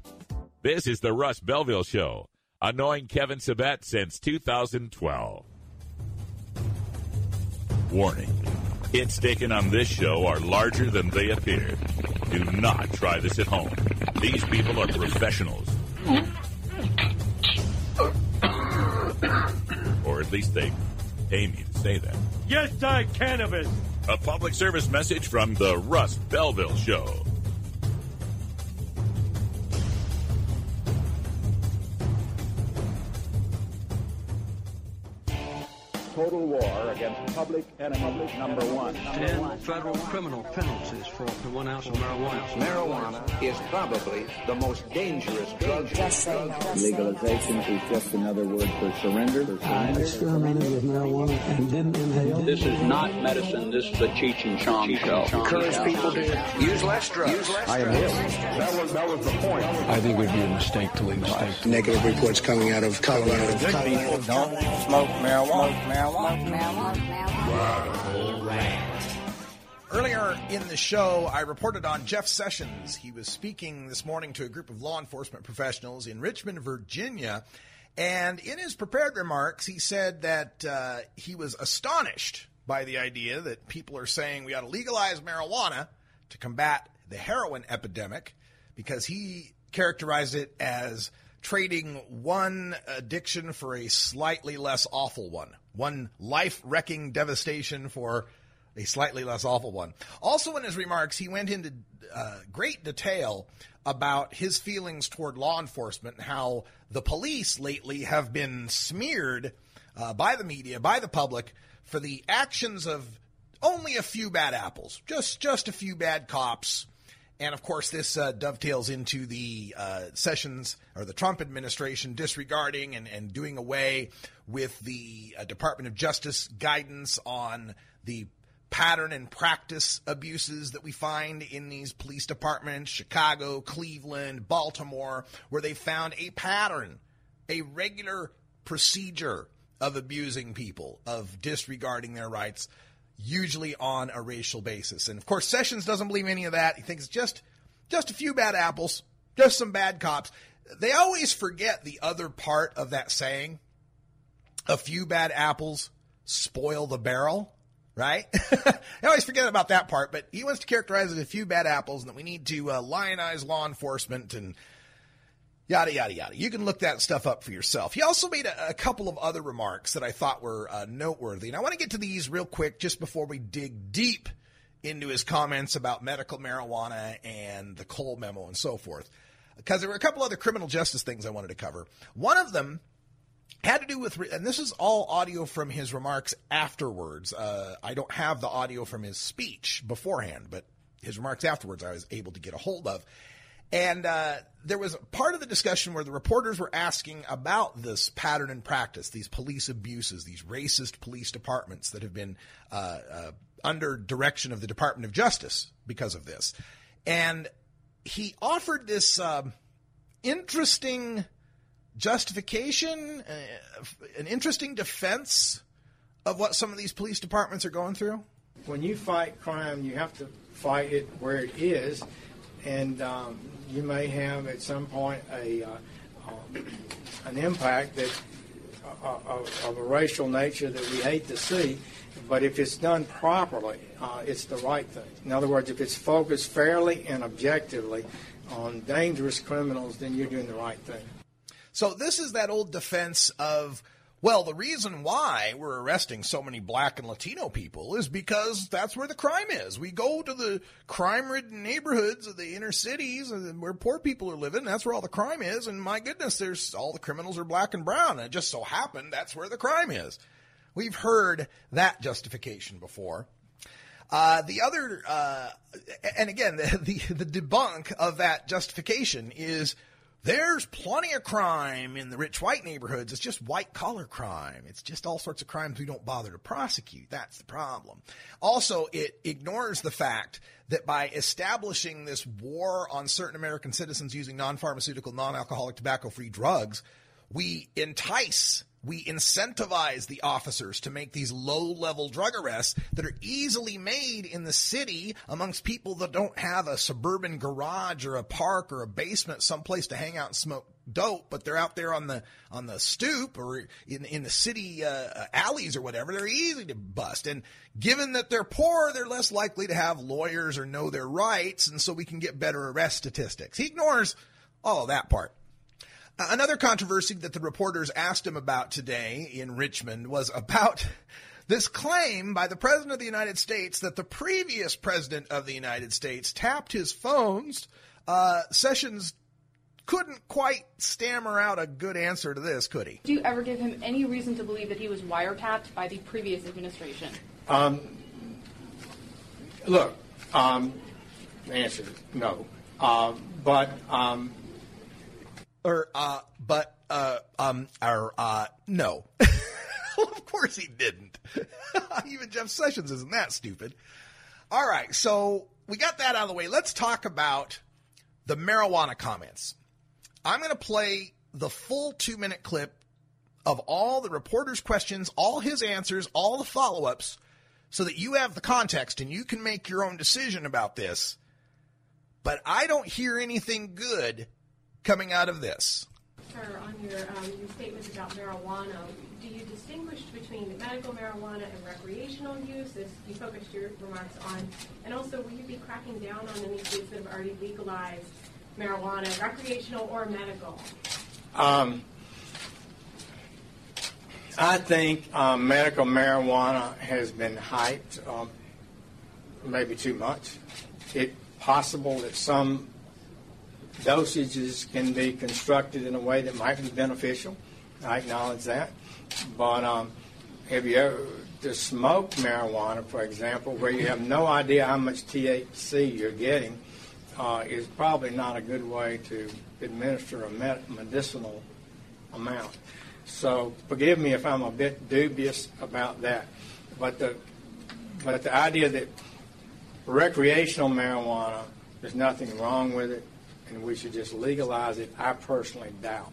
This is the Russ Belville Show, annoying Kevin Sabet since 2012. Warning. Hits taken on this show are larger than they appear. Do not try this at home. These people are professionals. Or at least they pay me to say that. Yes, I cannabis. A public service message from the Russ Belville Show. Total war against public enemy number one. Ten federal criminal penalties for the one ounce of marijuana. Marijuana is probably the most dangerous drug. Legalization is just another word for surrender. I experimented with marijuana and didn't inhale. This is not medicine. This is a Cheech and Chong show. Encourage people to use less drugs. Use less I am drugs. That was, that was the point. I think it would be a mistake to legalize. Negative reports coming out of Colorado. Good people don't smoke marijuana. Earlier in the show, I reported on Jeff Sessions. He was speaking this morning to a group of law enforcement professionals in Richmond, Virginia, And in his prepared remarks, he said that uh, he was astonished by the idea that people are saying we ought to legalize marijuana to combat the heroin epidemic because he characterized it as trading one addiction for a slightly less awful one, one life wrecking devastation for a slightly less awful one. Also, in his remarks, he went into uh, great detail about his feelings toward law enforcement and how the police lately have been smeared uh, by the media, by the public, for the actions of only a few bad apples, just just a few bad cops. And of course, this uh, dovetails into the uh, Sessions or the Trump administration disregarding and, and doing away with the uh, Department of Justice guidance on the pattern and practice abuses that we find in these police departments, Chicago, Cleveland, Baltimore, where they found a pattern, a regular procedure of abusing people, of disregarding their rights, usually on a racial basis. And of course, Sessions doesn't believe any of that. He thinks just just a few bad apples, just some bad cops. They always forget the other part of that saying. A few bad apples spoil the barrel right? [laughs] I always forget about that part, but he wants to characterize it as a few bad apples and that we need to uh, lionize law enforcement and yada, yada, yada. You can look that stuff up for yourself. He also made a, a couple of other remarks that I thought were uh, noteworthy. And I want to get to these real quick just before we dig deep into his comments about medical marijuana and the Cole memo and so forth. Because there were a couple other criminal justice things I wanted to cover. One of them had to do with, and this is all audio from his remarks afterwards. Uh, I don't have the audio from his speech beforehand, but his remarks afterwards I was able to get a hold of. And uh, there was part of the discussion where the reporters were asking about this pattern and practice, these police abuses, these racist police departments that have been uh, uh, under direction of the Department of Justice because of this. And he offered this um, interesting justification, uh, an interesting defense of what some of these police departments are going through? When you fight crime, you have to fight it where it is, and um, you may have at some point a uh, um, an impact that uh, of, of, a racial nature that we hate to see. But if it's done properly, uh, it's the right thing. In other words, if it's focused fairly and objectively on dangerous criminals, then you're doing the right thing. So this is that old defense of, well, the reason why we're arresting so many black and Latino people is because that's where the crime is. We go to the crime ridden neighborhoods of the inner cities where poor people are living. That's where all the crime is. And my goodness, there's all the criminals are black and brown. And it just so happened that's where the crime is. We've heard that justification before. Uh, the other, uh, and again, [laughs] the, the, the debunk of that justification is there's plenty of crime in the rich white neighborhoods. It's just white collar crime. It's just all sorts of crimes we don't bother to prosecute. That's the problem. Also, it ignores the fact that by establishing this war on certain American citizens using non pharmaceutical, non alcoholic, tobacco free drugs, we entice we incentivize the officers to make these low level drug arrests that are easily made in the city amongst people that don't have a suburban garage or a park or a basement someplace to hang out and smoke dope, but they're out there on the on the stoop or in in the city uh, alleys or whatever. They're easy to bust, and given that they're poor, they're less likely to have lawyers or know their rights, and so we can get better arrest statistics. He ignores all of that part. Another controversy that the reporters asked him about today in Richmond was about [laughs] this claim by the President of the United States that the previous President of the United States tapped his phones. Uh, Sessions couldn't quite stammer out a good answer to this, could he? Do you ever give him any reason to believe that he was wiretapped by the previous administration? Um, look, um, answer no. Uh, but um, or uh, but uh, um, or uh, no. [laughs] of course he didn't. [laughs] Even Jeff Sessions isn't that stupid. All right, so we got that out of the way. Let's talk about the marijuana comments. I'm going to play the full two minute clip of all the reporter's questions, all his answers, all the follow ups, so that you have the context and you can make your own decision about this. But I don't hear anything good coming out of this. sir, on your, um, your statements about marijuana, do you distinguish between medical marijuana and recreational use, as you focused your remarks on? And also, will you be cracking down on any states that have already legalized marijuana, recreational or medical? Um, I think um, medical marijuana has been hyped um, maybe too much. It's possible that some dosages can be constructed in a way that might be beneficial. I acknowledge that. But um, have you ever to smoke marijuana, for example, where you have no idea how much THC you're getting, uh, is probably not a good way to administer a med- medicinal amount. So forgive me if I'm a bit dubious about that. But the but the idea that recreational marijuana, there's nothing wrong with it, and we should just legalize it, I personally doubt.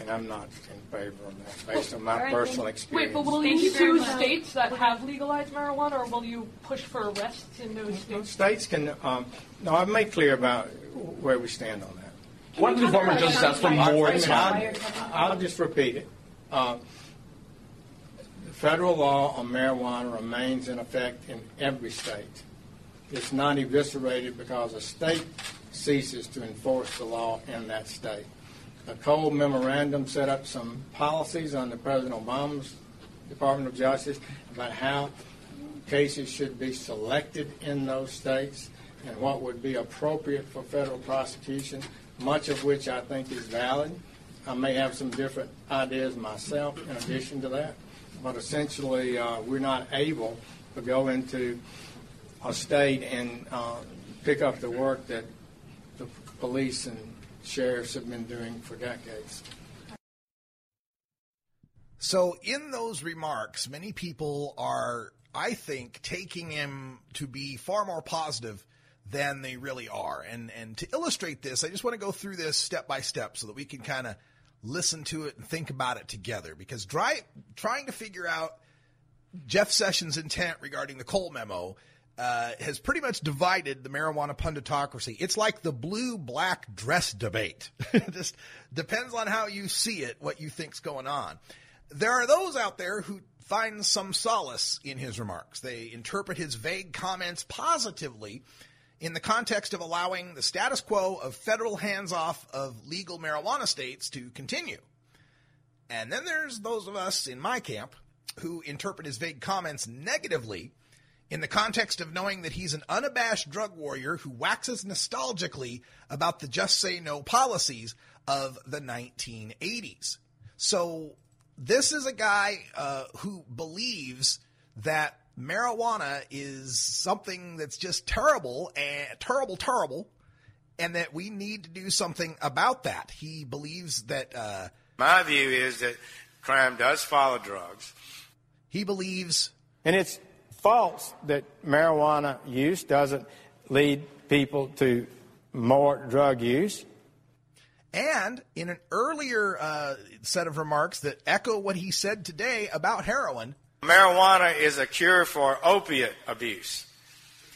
And I'm not in favor of that based on my personal experience. Wait, but will you sue states that have legalized marijuana, or will you push for arrests in those states? States can. Um, no, I've made clear about where we stand on that. What did the former Justice ask for more I- I- time? I'll, I'll just repeat it. Uh, the federal law on marijuana remains in effect in every state. It's not eviscerated because a state ceases to enforce the law in that state. The Cole Memorandum set up some policies under President Obama's Department of Justice about how cases should be selected in those states and what would be appropriate for federal prosecution, much of which I think is valid. I may have some different ideas myself in addition to that, but essentially, uh, we're not able to go into a state and uh, pick up the work that police and sheriffs have been doing for decades. So, in those remarks, many people are, I think, taking him to be far more positive than they really are. And and to illustrate this, I just want to go through this step by step so that we can kind of listen to it and think about it together. Because try, trying to figure out Jeff Sessions' intent regarding the Cole memo uh, has pretty much divided the marijuana punditocracy. It's like the blue black dress debate. [laughs] It just depends on how you see it, what you think's going on. There are those out there who find some solace in his remarks. They interpret his vague comments positively in the context of allowing the status quo of federal hands off of legal marijuana states to continue. And then there's those of us in my camp who interpret his vague comments negatively in the context of knowing that he's an unabashed drug warrior who waxes nostalgically about the just say no policies of the 1980s. So this is a guy uh, who believes that marijuana is something that's just terrible and terrible, terrible, and that we need to do something about that. He believes that. Uh, My view is that crime does follow drugs. He believes. And it's false that marijuana use doesn't lead people to more drug use. And in an earlier uh, set of remarks that echo what he said today about heroin, Marijuana is a cure for opiate abuse.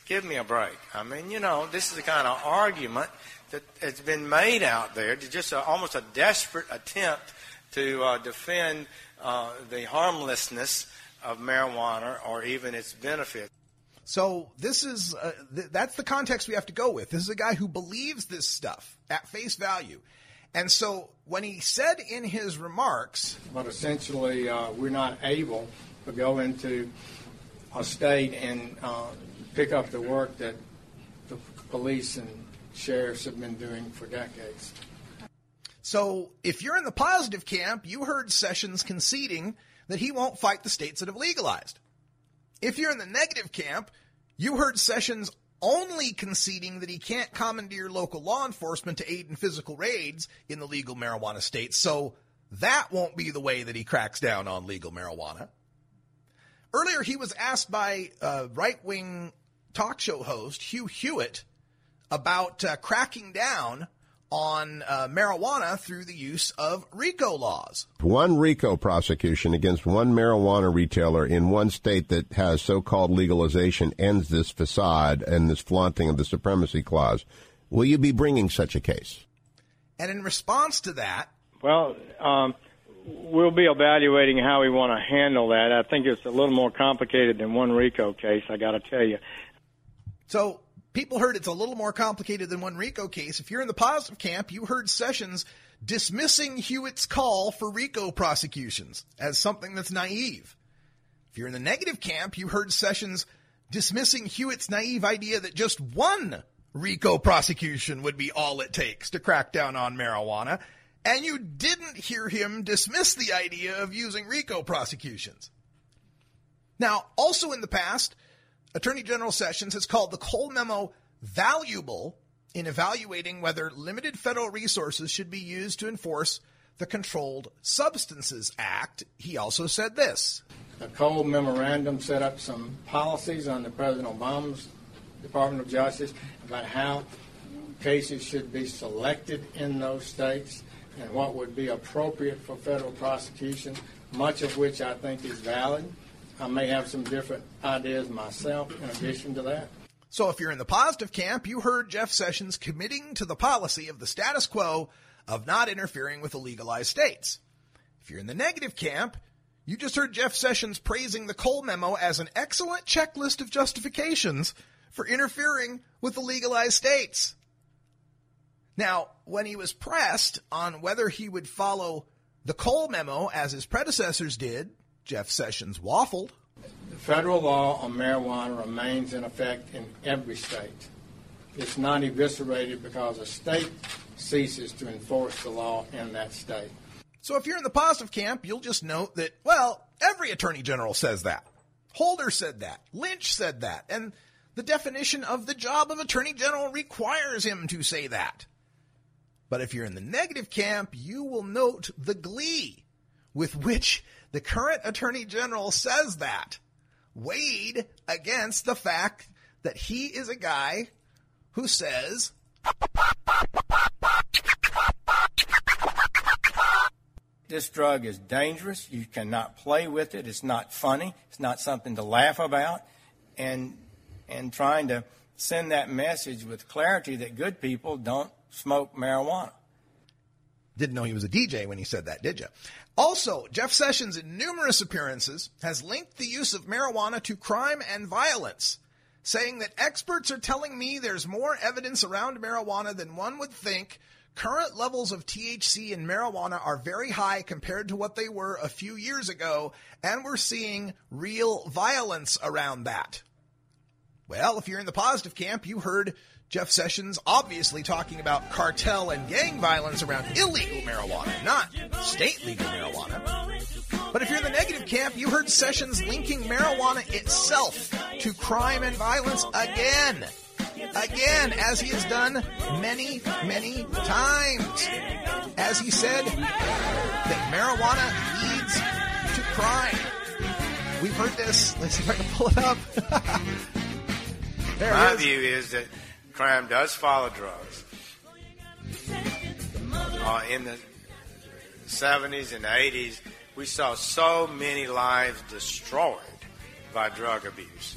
Give me a break. I mean, you know, this is the kind of argument that has been made out there, to just a, almost a desperate attempt to uh, defend uh, the harmlessness of marijuana or even its benefits. So this is uh, th- that's the context we have to go with. This is a guy who believes this stuff at face value. And so when he said in his remarks, but essentially uh, we're not able to go into a state and uh, pick up the work that the police and sheriffs have been doing for decades. So if you're in the positive camp, you heard Sessions conceding that he won't fight the states that have legalized. If you're in the negative camp, you heard Sessions only conceding that he can't commandeer local law enforcement to aid in physical raids in the legal marijuana states. So that won't be the way that he cracks down on legal marijuana. Earlier, he was asked by uh, right wing talk show host Hugh Hewitt about uh, cracking down on uh, marijuana through the use of RICO laws. One RICO prosecution against one marijuana retailer in one state that has so called legalization ends this facade and this flaunting of the supremacy clause. Will you be bringing such a case? And in response to that, Well, um, we'll be evaluating how we want to handle that. I think it's a little more complicated than one RICO case. I got to tell you. So people heard it's a little more complicated than one RICO case. If you're in the positive camp, you heard Sessions dismissing Hewitt's call for RICO prosecutions as something that's naive. If you're in the negative camp, you heard Sessions dismissing Hewitt's naive idea that just one RICO prosecution would be all it takes to crack down on marijuana. And you didn't hear him dismiss the idea of using RICO prosecutions. Now, also in the past, Attorney General Sessions has called the Cole memo valuable in evaluating whether limited federal resources should be used to enforce the Controlled Substances Act. He also said this. The Cole memorandum set up some policies under President Obama's Department of Justice about how cases should be selected in those states and what would be appropriate for federal prosecution, much of which I think is valid. I may have some different ideas myself in addition to that. So if you're in the positive camp, you heard Jeff Sessions committing to the policy of the status quo of not interfering with the legalized states. If you're in the negative camp, you just heard Jeff Sessions praising the Cole memo as an excellent checklist of justifications for interfering with the legalized states. Now, when he was pressed on whether he would follow the Cole memo as his predecessors did, Jeff Sessions waffled. The federal law on marijuana remains in effect in every state. It's not eviscerated because a state ceases to enforce the law in that state. So if you're in the positive camp, you'll just note that, well, every attorney general says that. Holder said that. Lynch said that. And the definition of the job of attorney general requires him to say that. But if you're in the negative camp, you will note the glee with which the current attorney general says that, weighed against the fact that he is a guy who says, This drug is dangerous. You cannot play with it. It's not funny. It's not something to laugh about. And, and trying to send that message with clarity that good people don't smoke marijuana. Didn't know he was a DJ when he said that, did you? Also, Jeff Sessions, in numerous appearances, has linked the use of marijuana to crime and violence, saying that experts are telling me there's more evidence around marijuana than one would think. Current levels of THC in marijuana are very high compared to what they were a few years ago, and we're seeing real violence around that. Well, if you're in the positive camp, you heard Jeff Sessions obviously talking about cartel and gang violence around illegal marijuana, not state legal marijuana. But if you're in the negative camp, you heard Sessions linking marijuana itself to crime and violence again. Again, as he has done many, many times. As he said, that marijuana leads to crime. We've heard this. [laughs] Let's see if I can pull it up. [laughs] there My view is that crime does follow drugs. Uh, in the 70s and 80s, we saw so many lives destroyed by drug abuse.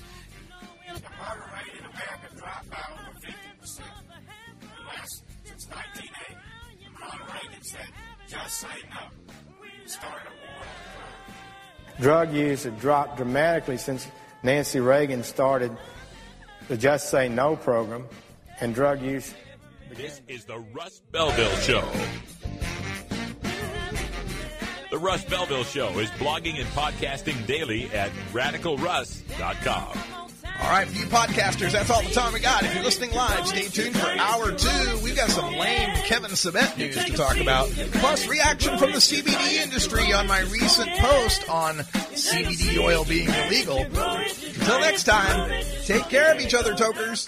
Drug use had dropped dramatically since Nancy Reagan started the Just Say No program, and drug use. This is the Russ Belville Show. The Russ Belville Show is blogging and podcasting daily at radicalruss.com. All right, for you podcasters, that's all the time we got. If you're listening live, stay tuned for hour two. We've got some lame Kevin Sabet news to talk about, plus reaction from the CBD industry on my recent post on CBD oil being illegal. Until next time, take care of each other, tokers.